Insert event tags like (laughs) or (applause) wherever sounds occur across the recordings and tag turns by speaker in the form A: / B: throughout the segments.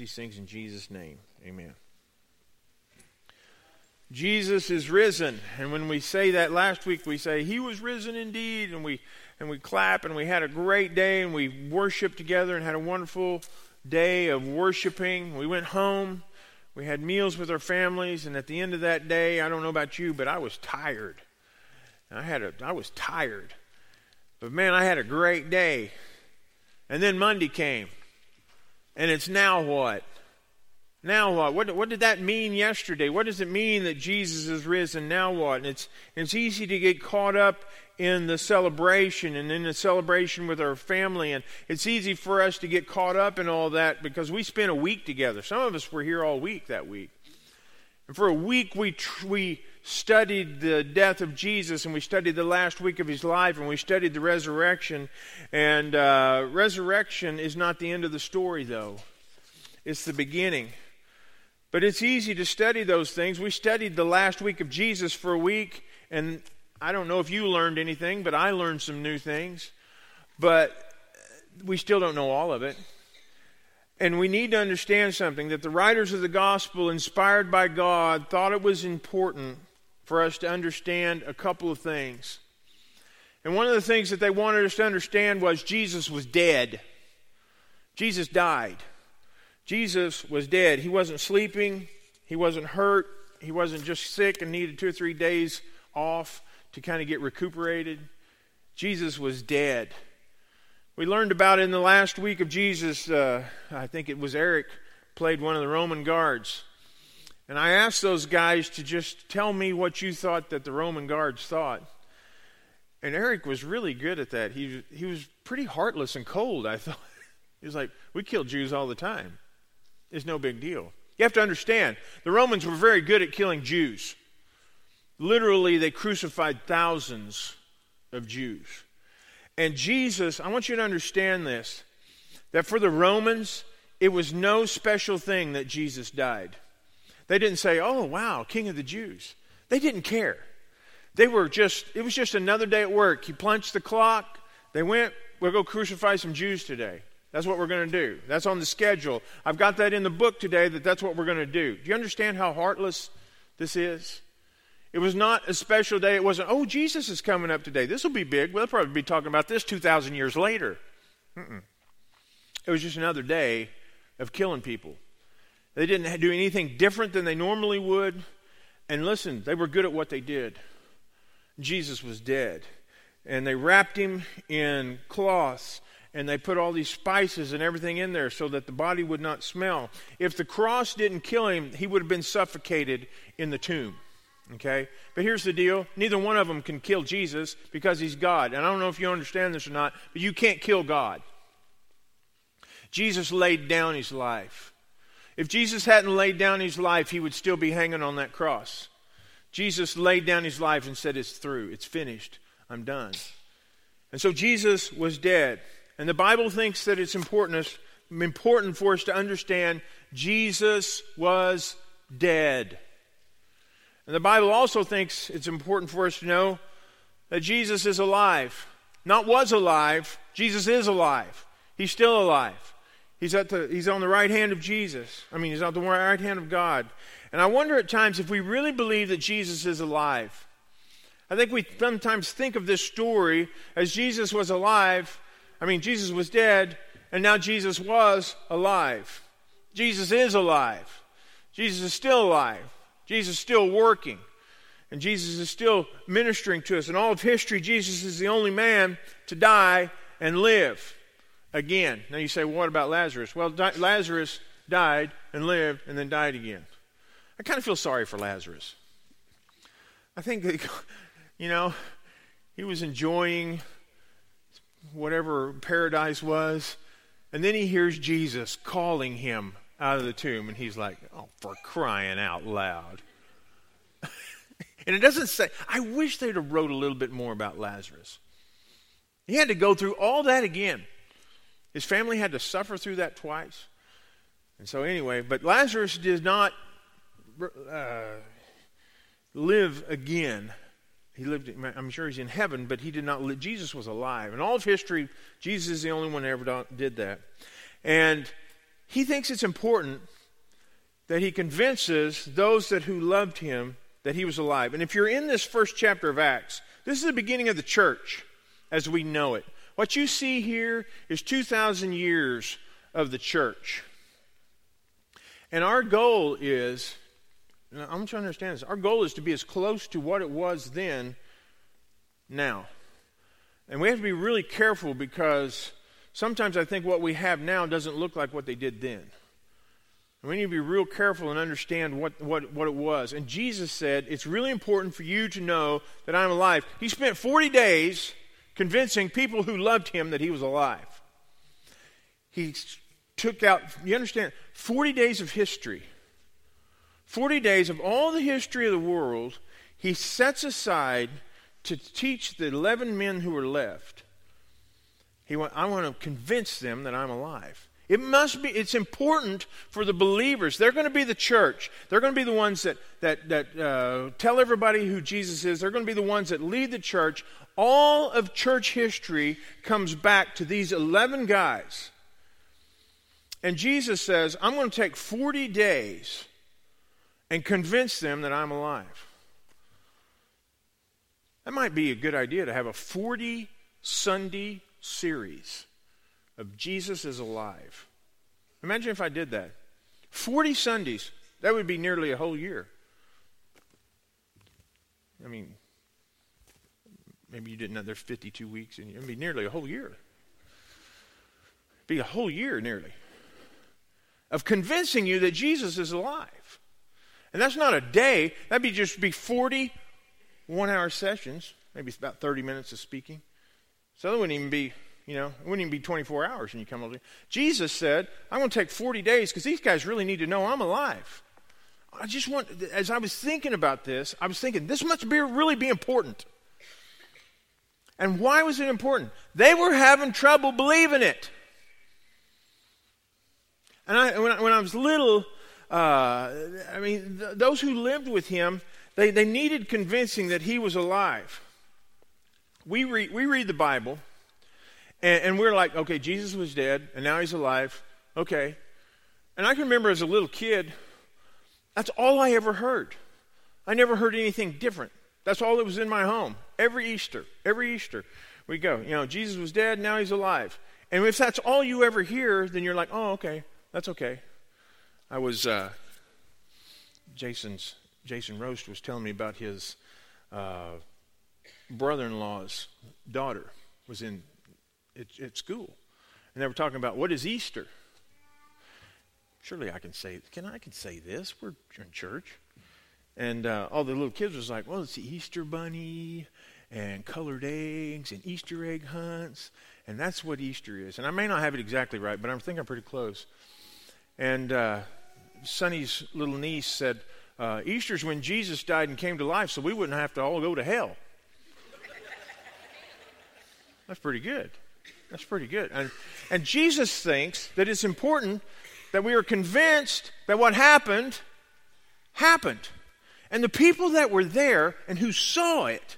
A: these things in Jesus' name. Amen. Jesus is risen. And when we say that last week, we say, He was risen indeed. And we, and we clap and we had a great day and we worshiped together and had a wonderful day of worshiping. We went home. We had meals with our families. And at the end of that day, I don't know about you, but I was tired. I, had a, I was tired. But man, I had a great day. And then Monday came. And it's now what? Now what? what? What did that mean yesterday? What does it mean that Jesus is risen? Now what? And it's, it's easy to get caught up in the celebration and in the celebration with our family. And it's easy for us to get caught up in all that because we spent a week together. Some of us were here all week that week. And for a week, we, tr- we studied the death of Jesus and we studied the last week of his life and we studied the resurrection. And uh, resurrection is not the end of the story, though, it's the beginning. But it's easy to study those things. We studied the last week of Jesus for a week, and I don't know if you learned anything, but I learned some new things. But we still don't know all of it. And we need to understand something that the writers of the gospel, inspired by God, thought it was important for us to understand a couple of things. And one of the things that they wanted us to understand was Jesus was dead. Jesus died. Jesus was dead. He wasn't sleeping, he wasn't hurt, he wasn't just sick and needed two or three days off to kind of get recuperated. Jesus was dead. We learned about in the last week of Jesus. Uh, I think it was Eric played one of the Roman guards. And I asked those guys to just tell me what you thought that the Roman guards thought. And Eric was really good at that. He, he was pretty heartless and cold, I (laughs) thought. He was like, We kill Jews all the time. It's no big deal. You have to understand, the Romans were very good at killing Jews. Literally, they crucified thousands of Jews. And Jesus, I want you to understand this that for the Romans, it was no special thing that Jesus died. They didn't say, oh, wow, King of the Jews. They didn't care. They were just, it was just another day at work. He punched the clock. They went, we'll go crucify some Jews today. That's what we're going to do. That's on the schedule. I've got that in the book today that that's what we're going to do. Do you understand how heartless this is? It was not a special day. It wasn't, oh, Jesus is coming up today. This will be big. We'll probably be talking about this 2,000 years later. Mm-mm. It was just another day of killing people. They didn't do anything different than they normally would. And listen, they were good at what they did. Jesus was dead. And they wrapped him in cloths and they put all these spices and everything in there so that the body would not smell. If the cross didn't kill him, he would have been suffocated in the tomb. Okay? But here's the deal neither one of them can kill Jesus because he's God. And I don't know if you understand this or not, but you can't kill God. Jesus laid down his life. If Jesus hadn't laid down his life, he would still be hanging on that cross. Jesus laid down his life and said, It's through, it's finished, I'm done. And so Jesus was dead. And the Bible thinks that it's important, important for us to understand Jesus was dead. And the Bible also thinks it's important for us to know that Jesus is alive. Not was alive, Jesus is alive. He's still alive. He's, at the, he's on the right hand of Jesus. I mean, he's on the right hand of God. And I wonder at times if we really believe that Jesus is alive. I think we sometimes think of this story as Jesus was alive. I mean, Jesus was dead, and now Jesus was alive. Jesus is alive. Jesus is still alive. Jesus is still working. And Jesus is still ministering to us. In all of history, Jesus is the only man to die and live again. Now you say, well, what about Lazarus? Well, di- Lazarus died and lived and then died again. I kind of feel sorry for Lazarus. I think, (laughs) you know, he was enjoying whatever paradise was, and then he hears Jesus calling him out of the tomb, and he's like, oh, for crying out loud. (laughs) and it doesn't say, I wish they'd have wrote a little bit more about Lazarus. He had to go through all that again. His family had to suffer through that twice. And so, anyway, but Lazarus did not uh, live again. He lived, I'm sure he's in heaven, but he did not live. Jesus was alive. In all of history, Jesus is the only one that ever did that. And he thinks it's important that he convinces those that who loved him that he was alive. And if you're in this first chapter of Acts, this is the beginning of the church as we know it. What you see here is 2,000 years of the church. And our goal is, I'm trying to understand this, our goal is to be as close to what it was then now. And we have to be really careful because sometimes I think what we have now doesn't look like what they did then. And we need to be real careful and understand what, what, what it was. And Jesus said, It's really important for you to know that I'm alive. He spent 40 days convincing people who loved him that he was alive. He took out, you understand, 40 days of history. 40 days of all the history of the world, he sets aside to teach the 11 men who were left. He went, I want to convince them that I'm alive. It must be, it's important for the believers. They're going to be the church. They're going to be the ones that, that, that uh, tell everybody who Jesus is. They're going to be the ones that lead the church. All of church history comes back to these 11 guys. And Jesus says, I'm going to take 40 days and convince them that I'm alive. That might be a good idea to have a 40 Sunday series of Jesus is alive. Imagine if I did that. 40 Sundays, that would be nearly a whole year. I mean, maybe you didn't know there's 52 weeks, and it'd be nearly a whole year. Be a whole year nearly of convincing you that Jesus is alive. And that's not a day, that'd be just be 40 one hour sessions, maybe about 30 minutes of speaking. So that wouldn't even be you know, it wouldn't even be 24 hours when you come over. Jesus said, I'm going to take 40 days because these guys really need to know I'm alive. I just want, as I was thinking about this, I was thinking, this must be, really be important. And why was it important? They were having trouble believing it. And I, when, I, when I was little, uh, I mean, th- those who lived with him, they, they needed convincing that he was alive. We read, we read the Bible, and, and we're like, okay, Jesus was dead, and now he's alive. Okay. And I can remember as a little kid, that's all I ever heard. I never heard anything different. That's all that was in my home. Every Easter, every Easter, we go, you know, Jesus was dead, now he's alive. And if that's all you ever hear, then you're like, oh, okay, that's okay. I was, uh, Jason's, Jason Roast was telling me about his uh, brother in law's daughter was in at, at school. And they were talking about what is Easter? Surely I can say, can I can say this? We're in church. And uh, all the little kids was like, well, it's the Easter bunny and colored eggs and Easter egg hunts. And that's what Easter is. And I may not have it exactly right, but I think I'm pretty close. And uh, Sonny's little niece said, uh, Easter's when Jesus died and came to life, so we wouldn't have to all go to hell. That's pretty good. That's pretty good. And, and Jesus thinks that it's important that we are convinced that what happened, happened. And the people that were there and who saw it,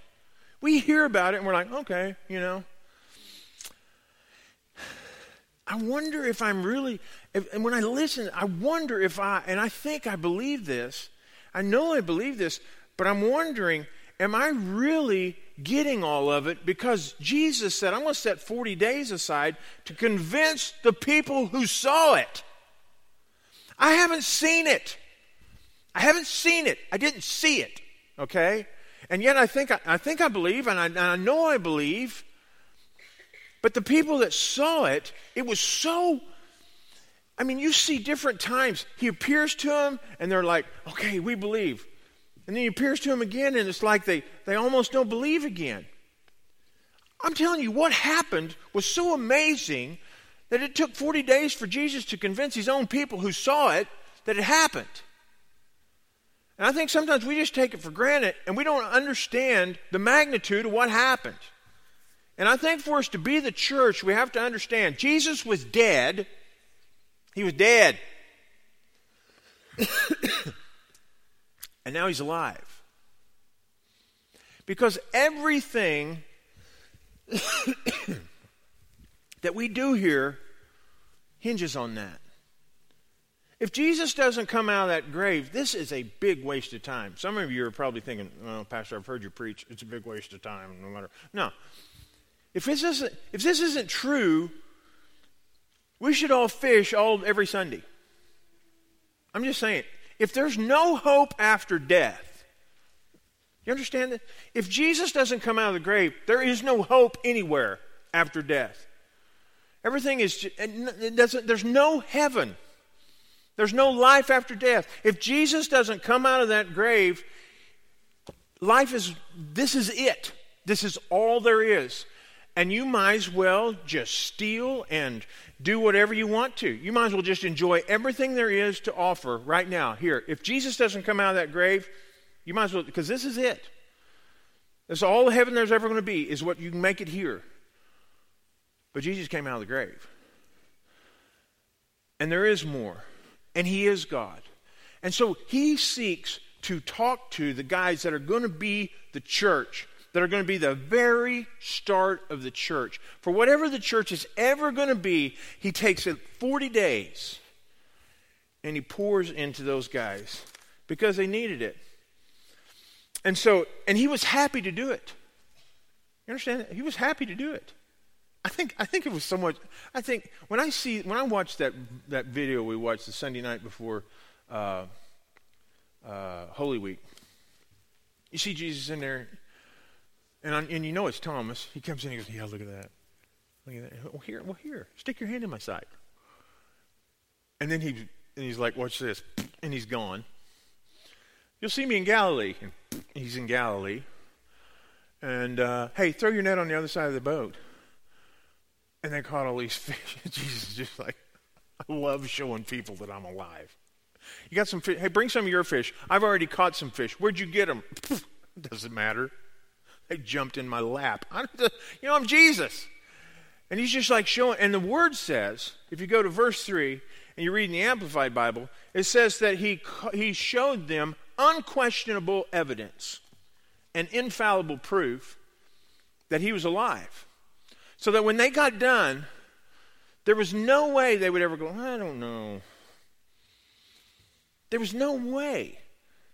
A: we hear about it and we're like, okay, you know. I wonder if I'm really, if, and when I listen, I wonder if I, and I think I believe this, I know I believe this, but I'm wondering, am I really getting all of it because Jesus said, I'm going to set 40 days aside to convince the people who saw it. I haven't seen it. I haven't seen it. I didn't see it. Okay? And yet I think I, think I believe, and I, and I know I believe. But the people that saw it, it was so I mean, you see different times. He appears to them, and they're like, okay, we believe. And then he appears to them again, and it's like they, they almost don't believe again. I'm telling you, what happened was so amazing that it took 40 days for Jesus to convince his own people who saw it that it happened. And I think sometimes we just take it for granted and we don't understand the magnitude of what happened. And I think for us to be the church, we have to understand Jesus was dead. He was dead. (coughs) (coughs) and now he's alive. Because everything (coughs) that we do here hinges on that. If Jesus doesn't come out of that grave, this is a big waste of time. Some of you are probably thinking, "Well, Pastor, I've heard you preach. It's a big waste of time, no matter." No. If this isn't, if this isn't true, we should all fish all every Sunday. I'm just saying, if there's no hope after death, you understand that? If Jesus doesn't come out of the grave, there is no hope anywhere after death. Everything is, it doesn't, there's no heaven. There's no life after death. If Jesus doesn't come out of that grave, life is, this is it. This is all there is. And you might as well just steal and do whatever you want to. You might as well just enjoy everything there is to offer right now. Here, if Jesus doesn't come out of that grave, you might as well, because this is it. That's all the heaven there's ever going to be, is what you can make it here. But Jesus came out of the grave. And there is more and He is God. And so He seeks to talk to the guys that are going to be the church, that are going to be the very start of the church. For whatever the church is ever going to be, He takes it 40 days and He pours into those guys because they needed it. And so, and He was happy to do it. You understand? That? He was happy to do it. I think I think it was somewhat. I think when I see when I watched that that video we watched the Sunday night before uh, uh, Holy Week, you see Jesus in there, and I'm, and you know it's Thomas. He comes in and he goes, "Yeah, look at that, look at that. Well, here, well, here, stick your hand in my side." And then he and he's like, "Watch this," and he's gone. You'll see me in Galilee, and he's in Galilee. And uh, hey, throw your net on the other side of the boat and they caught all these (laughs) fish. Jesus is just like, I love showing people that I'm alive. You got some fish? Hey, bring some of your fish. I've already caught some fish. Where'd you get them? (laughs) Doesn't matter. They jumped in my lap. I'm (laughs) you know, I'm Jesus. And he's just like showing. And the word says, if you go to verse 3 and you read in the Amplified Bible, it says that he, he showed them unquestionable evidence and infallible proof that he was alive. So that when they got done, there was no way they would ever go, I don't know. There was no way.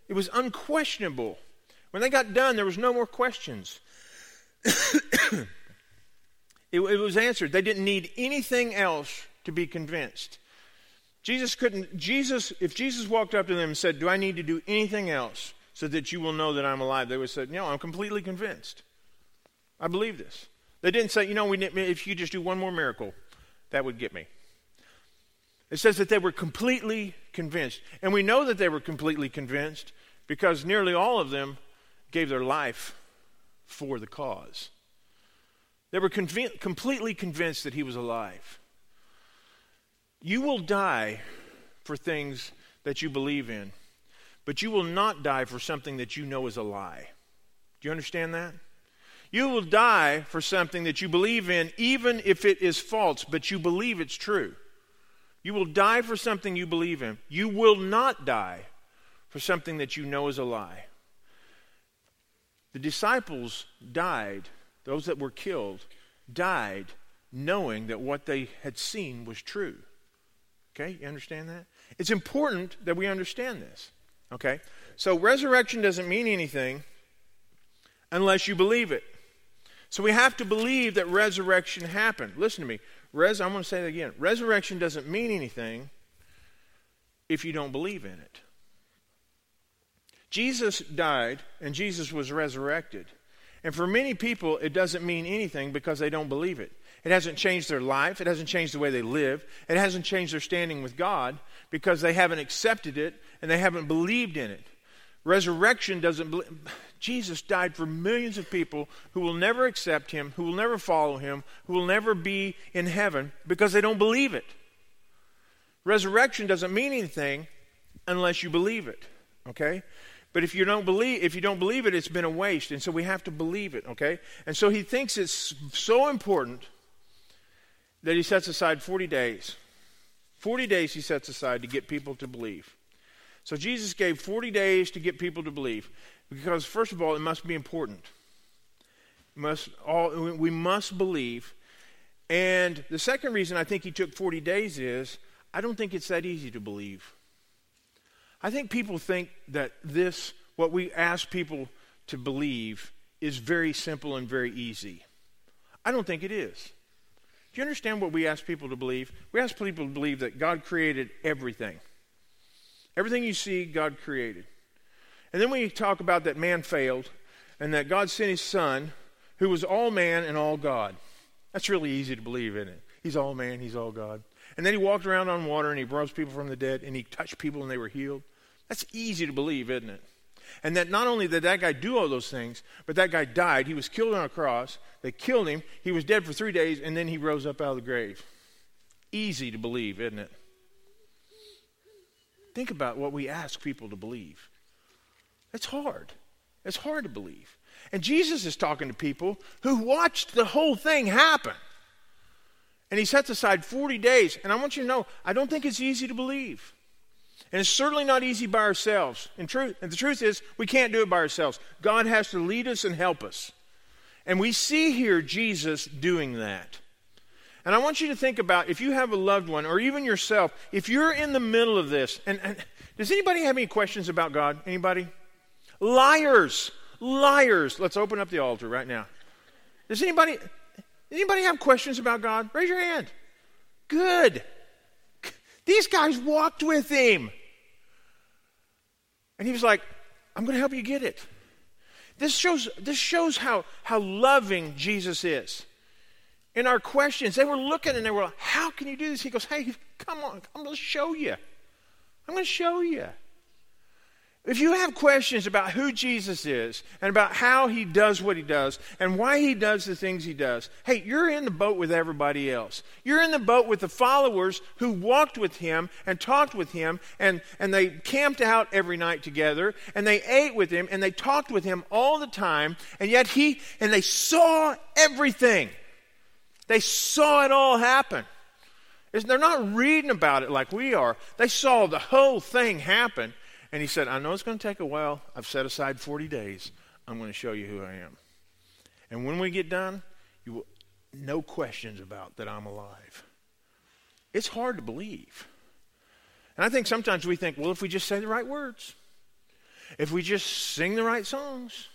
A: It was unquestionable. When they got done, there was no more questions. (coughs) it, it, was answered. They didn't need anything else to be convinced. Jesus couldn't, Jesus, if Jesus walked up to them and said, Do I need to do anything else so that you will know that I'm alive? They would said, No, I'm completely convinced. I believe this. They didn't say, you know, we, if you just do one more miracle, that would get me. It says that they were completely convinced. And we know that they were completely convinced because nearly all of them gave their life for the cause. They were conv- completely convinced that he was alive. You will die for things that you believe in, but you will not die for something that you know is a lie. Do you understand that? You will die for something that you believe in, even if it is false, but you believe it's true. You will die for something you believe in. You will not die for something that you know is a lie. The disciples died, those that were killed, died knowing that what they had seen was true. Okay, you understand that? It's important that we understand this. Okay? So resurrection doesn't mean anything unless you believe it. So we have to believe that resurrection happened. Listen to me. Res, I'm going to say it again. Resurrection doesn't mean anything if you don't believe in it. Jesus died and Jesus was resurrected. And for many people, it doesn't mean anything because they don't believe it. It hasn't changed their life. It hasn't changed the way they live. It hasn't changed their standing with God because they haven't accepted it and they haven't believed in it. Resurrection doesn't. Jesus died for millions of people who will never accept him, who will never follow him, who will never be in heaven because they don't believe it. Resurrection doesn't mean anything unless you believe it. Okay? But if you don't believe if you don't believe it, it's been a waste. And so we have to believe it, okay? And so he thinks it's so important that he sets aside 40 days. 40 days he sets aside to get people to believe. So Jesus gave 40 days to get people to believe. Because, first of all, it must be important. Must all, we must believe. And the second reason I think he took 40 days is I don't think it's that easy to believe. I think people think that this, what we ask people to believe, is very simple and very easy. I don't think it is. Do you understand what we ask people to believe? We ask people to believe that God created everything. Everything you see, God created. And then we talk about that man failed and that God sent his son, who was all man and all God. That's really easy to believe, isn't it? He's all man, he's all God. And then he walked around on water and he rose people from the dead and he touched people and they were healed. That's easy to believe, isn't it? And that not only did that guy do all those things, but that guy died. He was killed on a cross. They killed him. He was dead for three days, and then he rose up out of the grave. Easy to believe, isn't it? Think about what we ask people to believe. It's hard. It's hard to believe. And Jesus is talking to people who watched the whole thing happen. And he sets aside 40 days. And I want you to know, I don't think it's easy to believe. And it's certainly not easy by ourselves. And, truth, and the truth is, we can't do it by ourselves. God has to lead us and help us. And we see here Jesus doing that. And I want you to think about if you have a loved one or even yourself, if you're in the middle of this, and, and does anybody have any questions about God? Anybody? Liars. Liars. Let's open up the altar right now. Does anybody anybody have questions about God? Raise your hand. Good. These guys walked with him. And he was like, I'm going to help you get it. This shows, this shows how, how loving Jesus is. In our questions, they were looking and they were like, How can you do this? He goes, Hey, come on, I'm going to show you. I'm going to show you. If you have questions about who Jesus is and about how he does what he does and why he does the things he does, hey, you're in the boat with everybody else. You're in the boat with the followers who walked with him and talked with him and, and they camped out every night together and they ate with him and they talked with him all the time and yet he, and they saw everything. They saw it all happen. They're not reading about it like we are. They saw the whole thing happen. And he said, I know it's going to take a while. I've set aside 40 days. I'm going to show you who I am. And when we get done, you will no questions about that I'm alive. It's hard to believe. And I think sometimes we think, well, if we just say the right words, if we just sing the right songs,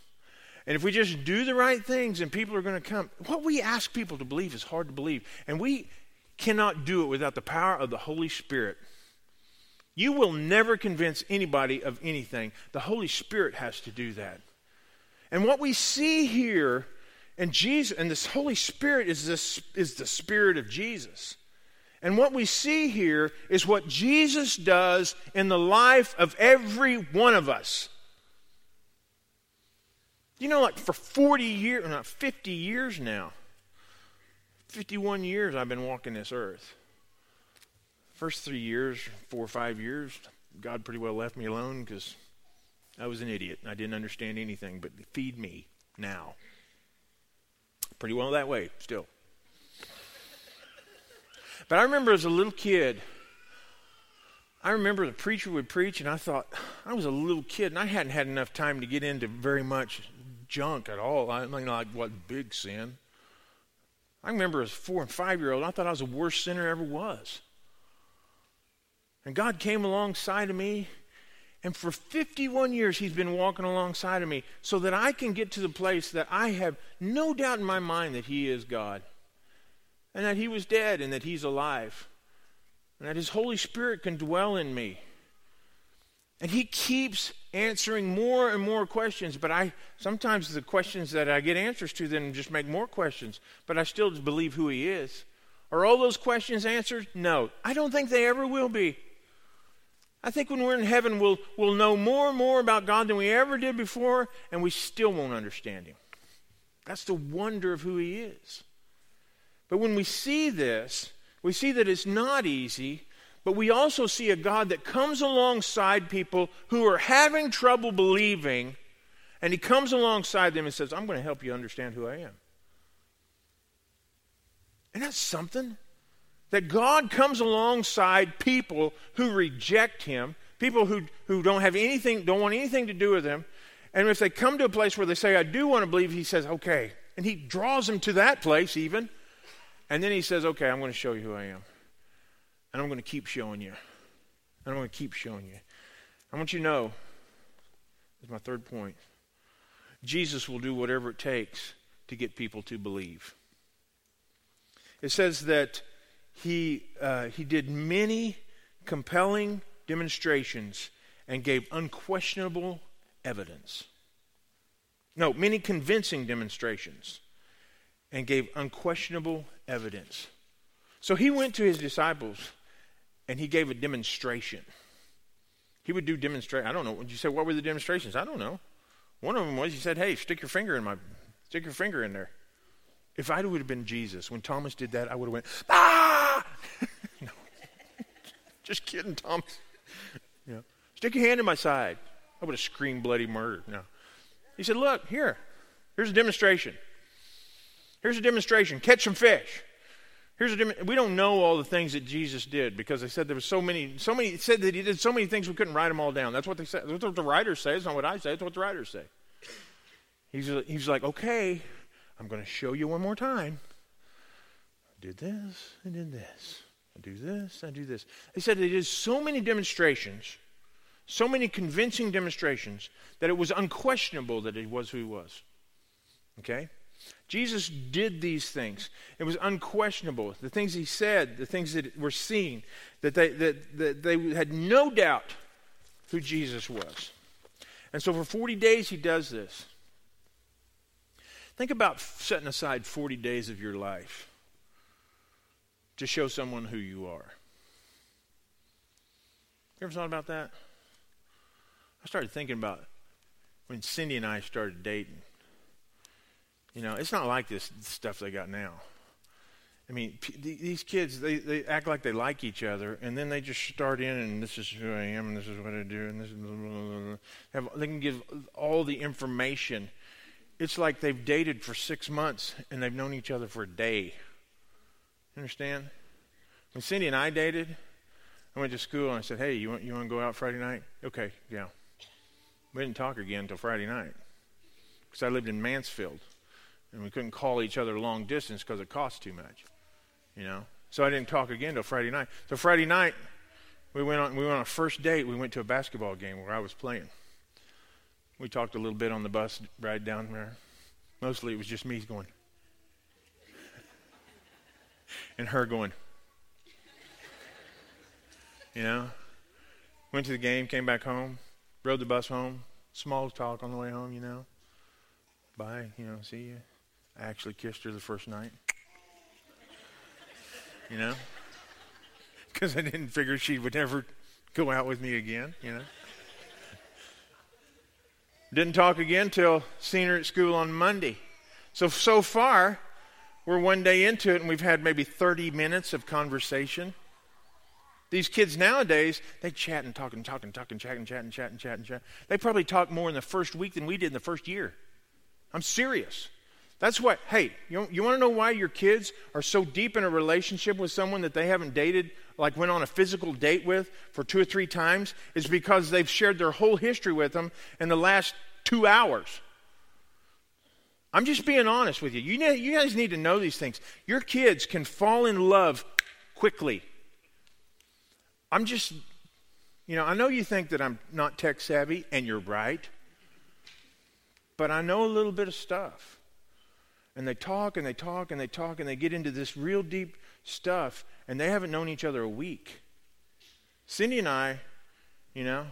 A: and if we just do the right things and people are going to come, what we ask people to believe is hard to believe. And we cannot do it without the power of the Holy Spirit you will never convince anybody of anything. The Holy Spirit has to do that. And what we see here, and Jesus, and this Holy Spirit is this is the Spirit of Jesus. And what we see here is what Jesus does in the life of every one of us. You know, like for 40 years, not 50 years now, 51 years I've been walking this earth first three years, four or five years, God pretty well left me alone because I was an idiot. and I didn't understand anything, but feed me now. Pretty well that way still. But I remember as a little kid, I remember the preacher would preach, and I thought, I was a little kid, and I hadn't had enough time to get into very much junk at all. I mean, like what big sin. I remember as a four and five year old, I thought I was the worst sinner ever was. And God came alongside of me. And for 51 years, He's been walking alongside of me so that I can get to the place that I have no doubt in my mind that He is God. And that He was dead and that He's alive. And that His Holy Spirit can dwell in me. And He keeps answering more and more questions. But I sometimes the questions that I get answers to then just make more questions. But I still believe who He is. Are all those questions answered? No. I don't think they ever will be. I think when we're in heaven, we'll, we'll know more and more about God than we ever did before, and we still won't understand Him. That's the wonder of who He is. But when we see this, we see that it's not easy, but we also see a God that comes alongside people who are having trouble believing, and He comes alongside them and says, I'm going to help you understand who I am. And that's something that God comes alongside people who reject him, people who, who don't have anything, don't want anything to do with him. And if they come to a place where they say, I do want to believe, he says, okay. And he draws them to that place even. And then he says, okay, I'm going to show you who I am. And I'm going to keep showing you. And I'm going to keep showing you. I want you to know, this is my third point. Jesus will do whatever it takes to get people to believe. It says that he, uh, he did many compelling demonstrations and gave unquestionable evidence. No, many convincing demonstrations and gave unquestionable evidence. So he went to his disciples and he gave a demonstration. He would do demonstration. I don't know. You say, what were the demonstrations? I don't know. One of them was he said, "Hey, stick your finger in my, stick your finger in there." If I would have been Jesus when Thomas did that, I would have went, "Ah!" Just kidding, Thomas. (laughs) Yeah, stick your hand in my side. I would have screamed bloody murder. No, he said, "Look here, here's a demonstration. Here's a demonstration. Catch some fish." Here's a dem- we don't know all the things that Jesus did because they said there was so many, so many said that he did so many things we couldn't write them all down. That's what they said. That's what the writers say. It's not what I say. It's what the writers say. He's he's like, okay, I'm going to show you one more time. I did this. I did this. I do this. I do this. They said he did so many demonstrations, so many convincing demonstrations that it was unquestionable that he was who he was. Okay. Jesus did these things. It was unquestionable. The things he said, the things that were seen, that they, that, that they had no doubt who Jesus was. And so for 40 days, he does this. Think about setting aside 40 days of your life to show someone who you are. You ever thought about that? I started thinking about when Cindy and I started dating. You know, it's not like this stuff they got now. I mean, p- these kids, they, they act like they like each other, and then they just start in, and this is who I am, and this is what I do, and this is blah, blah, blah, Have, they can give all the information. It's like they've dated for six months, and they've known each other for a day. Understand? When Cindy and I dated, I went to school and I said, "Hey, you want you want to go out Friday night?" Okay, yeah. We didn't talk again until Friday night because I lived in Mansfield and we couldn't call each other long distance because it cost too much, you know. So I didn't talk again till Friday night. So Friday night, we went on we went on a first date. We went to a basketball game where I was playing. We talked a little bit on the bus ride down there. Mostly it was just me going, and her going. You know, went to the game, came back home, rode the bus home. Small talk on the way home, you know. Bye, you know, see you. I actually kissed her the first night. You know? (laughs) Because I didn't figure she would ever go out with me again, you know? Didn't talk again till seen her at school on Monday. So, so far, we're one day into it and we've had maybe 30 minutes of conversation. These kids nowadays, they chat and talk and talk and talk and chat and chat and chat and chat and chat. They probably talk more in the first week than we did in the first year. I'm serious. That's what, hey, you, you want to know why your kids are so deep in a relationship with someone that they haven't dated, like went on a physical date with for two or three times? Is because they've shared their whole history with them in the last two hours. I'm just being honest with you. You, know, you guys need to know these things. Your kids can fall in love quickly. I'm just, you know, I know you think that I'm not tech savvy, and you're right, but I know a little bit of stuff and they talk and they talk and they talk and they get into this real deep stuff and they haven't known each other a week. Cindy and I, you know,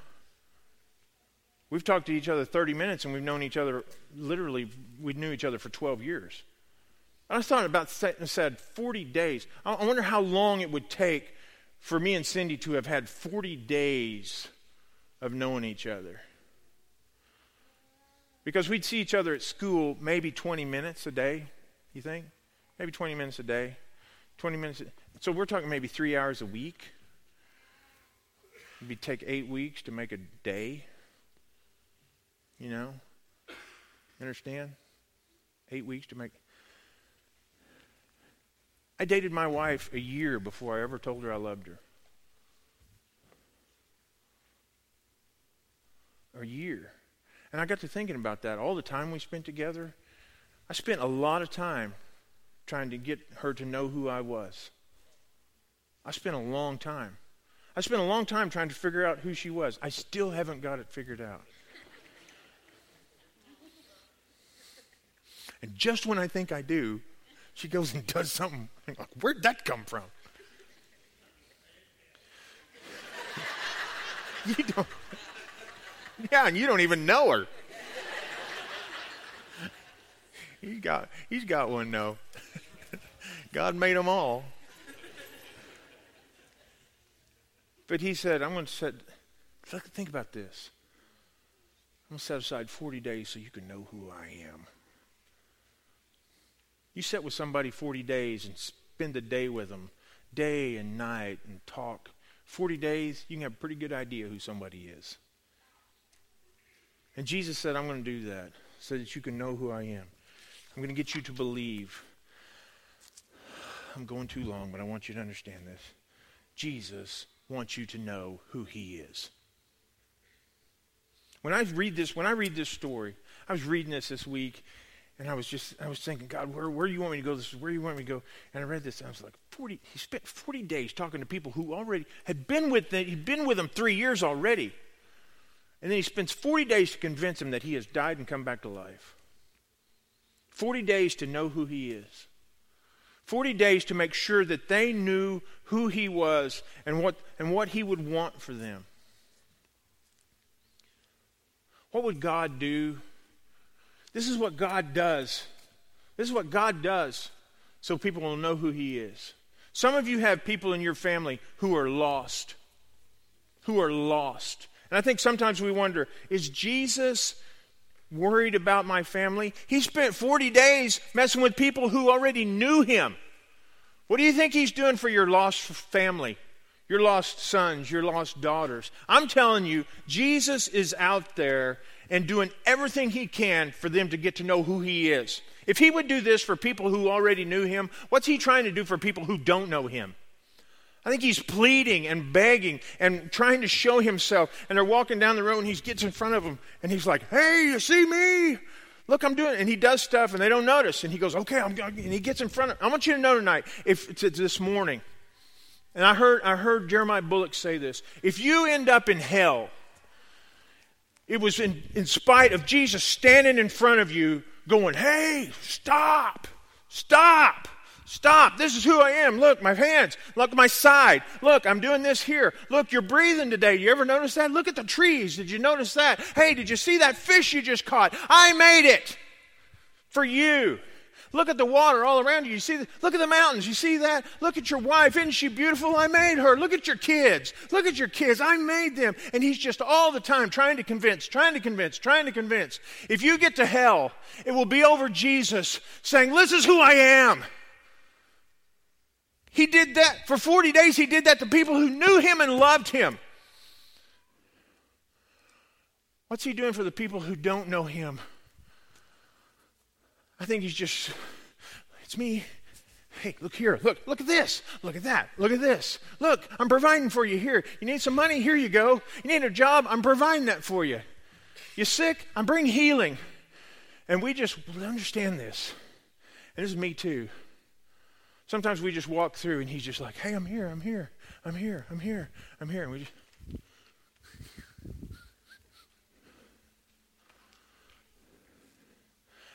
A: we've talked to each other 30 minutes and we've known each other literally, we knew each other for 12 years. And I was thought about said 40 days. I wonder how long it would take for me and Cindy to have had 40 days of knowing each other. Because we'd see each other at school maybe 20 minutes a day, you think? Maybe 20 minutes a day. 20 minutes. So we're talking maybe three hours a week. It'd take eight weeks to make a day. You know? Understand? Eight weeks to make. I dated my wife a year before I ever told her I loved her. A year. And I got to thinking about that. All the time we spent together, I spent a lot of time trying to get her to know who I was. I spent a long time. I spent a long time trying to figure out who she was. I still haven't got it figured out. And just when I think I do, she goes and does something. Like, Where'd that come from? (laughs) you don't. Yeah, and you don't even know her. (laughs) He's got, he's got one, though. (laughs) God made them all. But he said, I'm going to set, think about this. I'm going to set aside 40 days so you can know who I am. You sit with somebody 40 days and spend a day with them, day and night, and talk. 40 days, you can have a pretty good idea who somebody is. And Jesus said, I'm going to do that so that you can know who I am. I'm going to get you to believe. I'm going too long, but I want you to understand this. Jesus wants you to know who he is. When I read this, when I read this story, I was reading this this week, and I was just, I was thinking, God, where, where do you want me to go? This is where you want me to go. And I read this, and I was like, 40, he spent 40 days talking to people who already had been with them, he'd been with them three years already. And then he spends 40 days to convince them that he has died and come back to life. 40 days to know who he is. 40 days to make sure that they knew who he was and what, and what he would want for them. What would God do? This is what God does. This is what God does so people will know who he is. Some of you have people in your family who are lost. Who are lost. And I think sometimes we wonder is Jesus worried about my family? He spent 40 days messing with people who already knew him. What do you think he's doing for your lost family? Your lost sons, your lost daughters. I'm telling you, Jesus is out there and doing everything he can for them to get to know who he is. If he would do this for people who already knew him, what's he trying to do for people who don't know him? I think he's pleading and begging and trying to show himself. And they're walking down the road and he gets in front of them and he's like, Hey, you see me? Look, I'm doing it. And he does stuff and they don't notice. And he goes, Okay, I'm going. And he gets in front of I want you to know tonight, if it's this morning, and I heard, I heard Jeremiah Bullock say this if you end up in hell, it was in, in spite of Jesus standing in front of you going, Hey, stop, stop. Stop. This is who I am. Look, my hands. Look, my side. Look, I'm doing this here. Look, you're breathing today. You ever notice that? Look at the trees. Did you notice that? Hey, did you see that fish you just caught? I made it for you. Look at the water all around you. You see, the, look at the mountains. You see that? Look at your wife. Isn't she beautiful? I made her. Look at your kids. Look at your kids. I made them. And he's just all the time trying to convince, trying to convince, trying to convince. If you get to hell, it will be over Jesus saying, This is who I am. He did that for 40 days. He did that to people who knew him and loved him. What's he doing for the people who don't know him? I think he's just, it's me. Hey, look here. Look, look at this. Look at that. Look at this. Look, I'm providing for you here. You need some money? Here you go. You need a job? I'm providing that for you. You sick? I'm bringing healing. And we just understand this. And this is me too. Sometimes we just walk through and he's just like, hey, I'm here, I'm here, I'm here, I'm here, I'm here. And we just.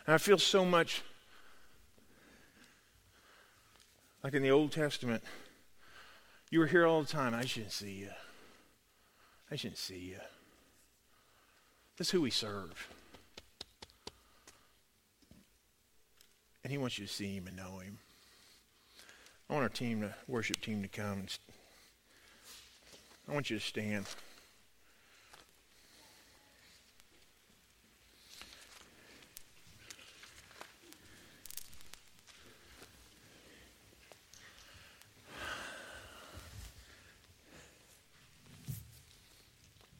A: And I feel so much like in the Old Testament. You were here all the time. I shouldn't see you. I shouldn't see you. That's who we serve. And he wants you to see him and know him. I want our team, the worship team, to come. I want you to stand.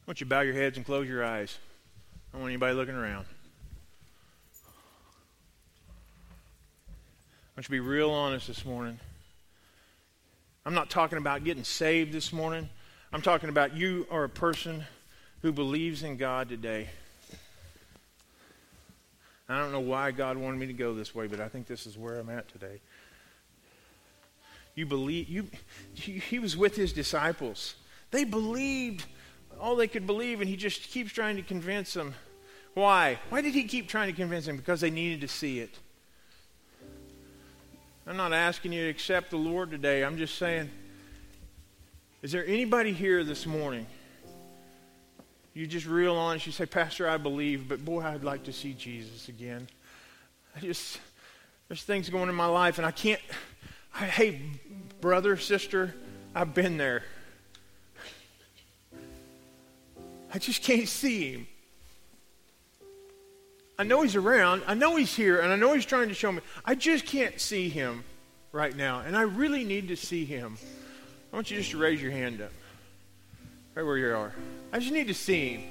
A: I want you bow your heads and close your eyes. I don't want anybody looking around. I want you to be real honest this morning. I'm not talking about getting saved this morning. I'm talking about you are a person who believes in God today. I don't know why God wanted me to go this way, but I think this is where I'm at today. You believe you he was with his disciples. They believed all they could believe, and he just keeps trying to convince them. Why? Why did he keep trying to convince them? Because they needed to see it. I'm not asking you to accept the Lord today. I'm just saying, is there anybody here this morning? You just real honest. You say, Pastor, I believe, but boy, I'd like to see Jesus again. I just, there's things going in my life, and I can't. I, hey, brother, sister, I've been there. I just can't see him. I know he's around. I know he's here, and I know he's trying to show me. I just can't see him right now, and I really need to see him. I want you just to raise your hand up, right where you are. I just need to see him.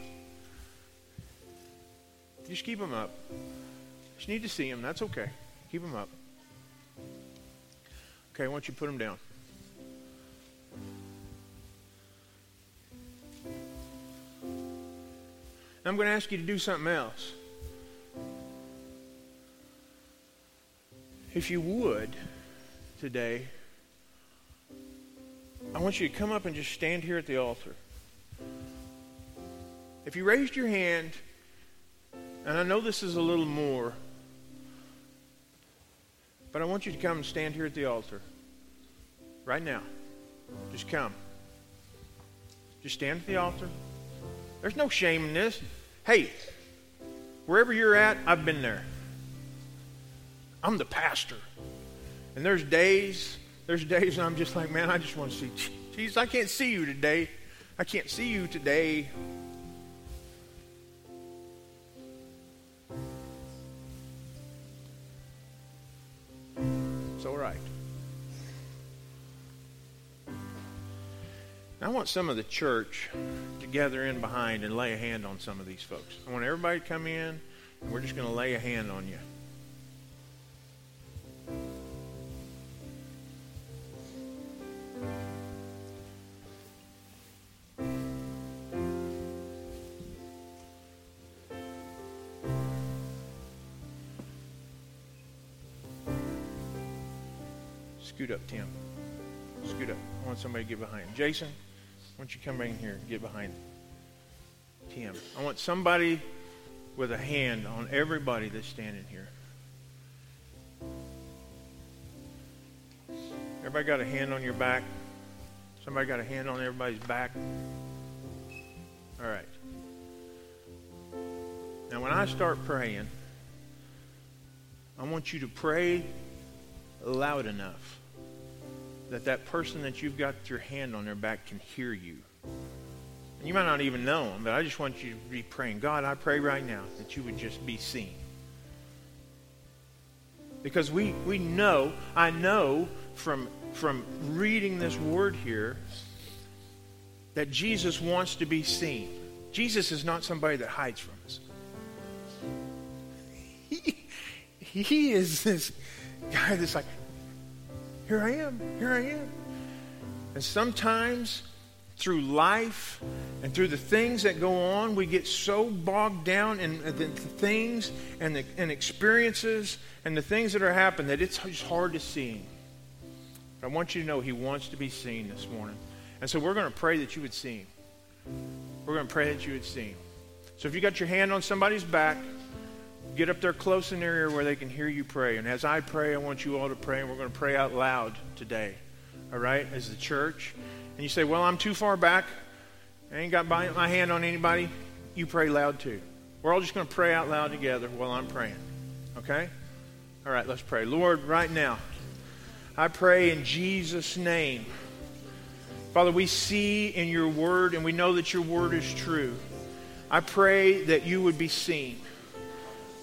A: Just keep him up. Just need to see him. That's okay. Keep him up. Okay, I want you to put him down. I'm going to ask you to do something else. If you would, today, I want you to come up and just stand here at the altar. If you raised your hand, and I know this is a little more, but I want you to come and stand here at the altar right now. Just come. Just stand at the altar. There's no shame in this. Hey, wherever you're at, I've been there. I'm the pastor. And there's days, there's days I'm just like, man, I just want to see Jesus. I can't see you today. I can't see you today. I want some of the church to gather in behind and lay a hand on some of these folks. I want everybody to come in, and we're just going to lay a hand on you. Scoot up, Tim. Scoot up. I want somebody to get behind. Jason, why don't you come right in here and get behind Tim? I want somebody with a hand on everybody that's standing here. Everybody got a hand on your back? Somebody got a hand on everybody's back? All right. Now, when I start praying, I want you to pray loud enough that that person that you've got your hand on their back can hear you. And you might not even know them, but I just want you to be praying. God, I pray right now that you would just be seen. Because we, we know, I know from, from reading this word here, that Jesus wants to be seen. Jesus is not somebody that hides from us. (laughs) He, he is this guy that's like, here I am, here I am. And sometimes through life and through the things that go on, we get so bogged down in the things and the and experiences and the things that are happening that it's just hard to see Him. But I want you to know He wants to be seen this morning. And so we're going to pray that you would see Him. We're going to pray that you would see Him. So if you got your hand on somebody's back, get up there close in the area where they can hear you pray. And as I pray, I want you all to pray, and we're going to pray out loud today. All right, as the church. And you say, Well, I'm too far back. I ain't got my hand on anybody. You pray loud too. We're all just going to pray out loud together while I'm praying. Okay? All right, let's pray. Lord, right now, I pray in Jesus' name. Father, we see in your word and we know that your word is true. I pray that you would be seen.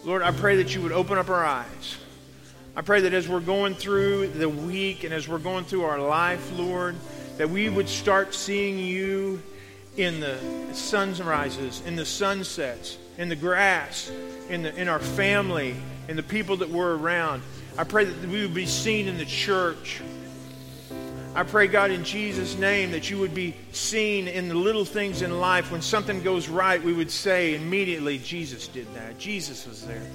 A: Lord, I pray that you would open up our eyes. I pray that as we're going through the week and as we're going through our life, Lord, that we would start seeing you in the sunrises, in the sunsets, in the grass, in, the, in our family, in the people that we're around. I pray that we would be seen in the church. I pray, God, in Jesus' name, that you would be seen in the little things in life. When something goes right, we would say immediately, Jesus did that. Jesus was there.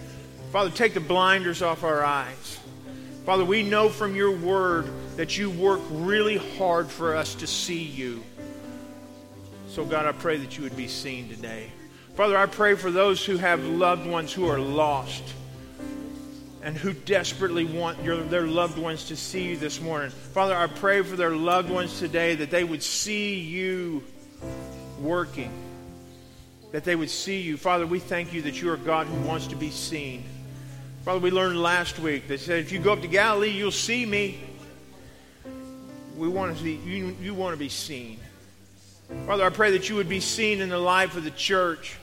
A: Father, take the blinders off our eyes. Father, we know from your word that you work really hard for us to see you. So, God, I pray that you would be seen today. Father, I pray for those who have loved ones who are lost and who desperately want your, their loved ones to see you this morning. Father, I pray for their loved ones today that they would see you working, that they would see you. Father, we thank you that you are God who wants to be seen. Father, we learned last week that said, if you go up to Galilee, you'll see me. We want to see, you, you want to be seen. Father, I pray that you would be seen in the life of the church.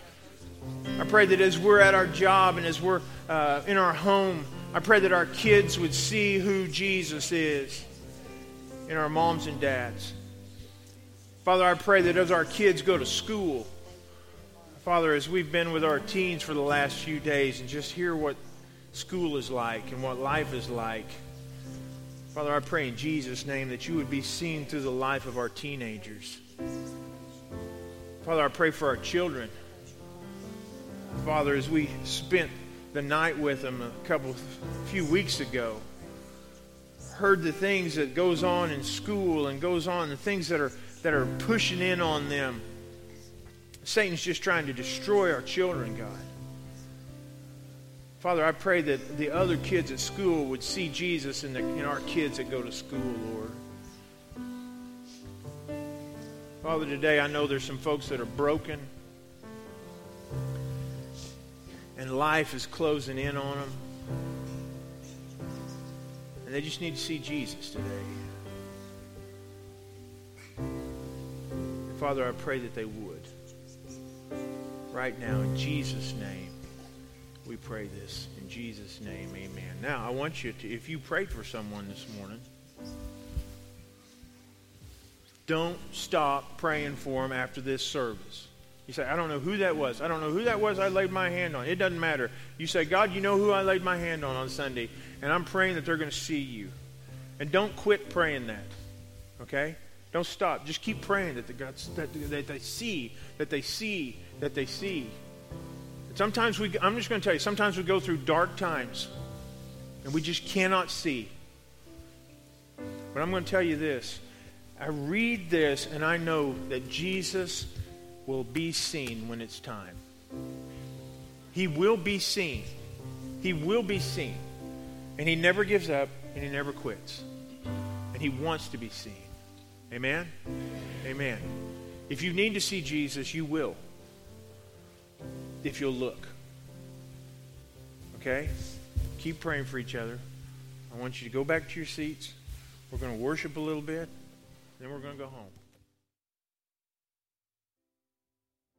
A: I pray that as we're at our job and as we're uh, in our home, I pray that our kids would see who Jesus is in our moms and dads. Father, I pray that as our kids go to school, Father, as we've been with our teens for the last few days and just hear what school is like and what life is like, Father, I pray in Jesus' name that you would be seen through the life of our teenagers. Father, I pray for our children. Father, as we spent the night with them a couple, few weeks ago, heard the things that goes on in school and goes on, the things that are that are pushing in on them. Satan's just trying to destroy our children, God. Father, I pray that the other kids at school would see Jesus in, the, in our kids that go to school, Lord. Father, today I know there's some folks that are broken and life is closing in on them. And they just need to see Jesus today. And Father, I pray that they would. Right now, in Jesus' name, we pray this. In Jesus' name, amen. Now, I want you to, if you prayed for someone this morning, don't stop praying for them after this service. You say, I don't know who that was. I don't know who that was I laid my hand on. It doesn't matter. You say, God, you know who I laid my hand on on Sunday, and I'm praying that they're going to see you. And don't quit praying that. Okay? Don't stop. Just keep praying that, the God, that, that they see, that they see, that they see. Sometimes we, I'm just going to tell you, sometimes we go through dark times and we just cannot see. But I'm going to tell you this. I read this and I know that Jesus will be seen when it's time. He will be seen. He will be seen. And he never gives up and he never quits. And he wants to be seen. Amen? Amen. If you need to see Jesus, you will. If you'll look. Okay? Keep praying for each other. I want you to go back to your seats. We're going to worship a little bit, then we're going to go home.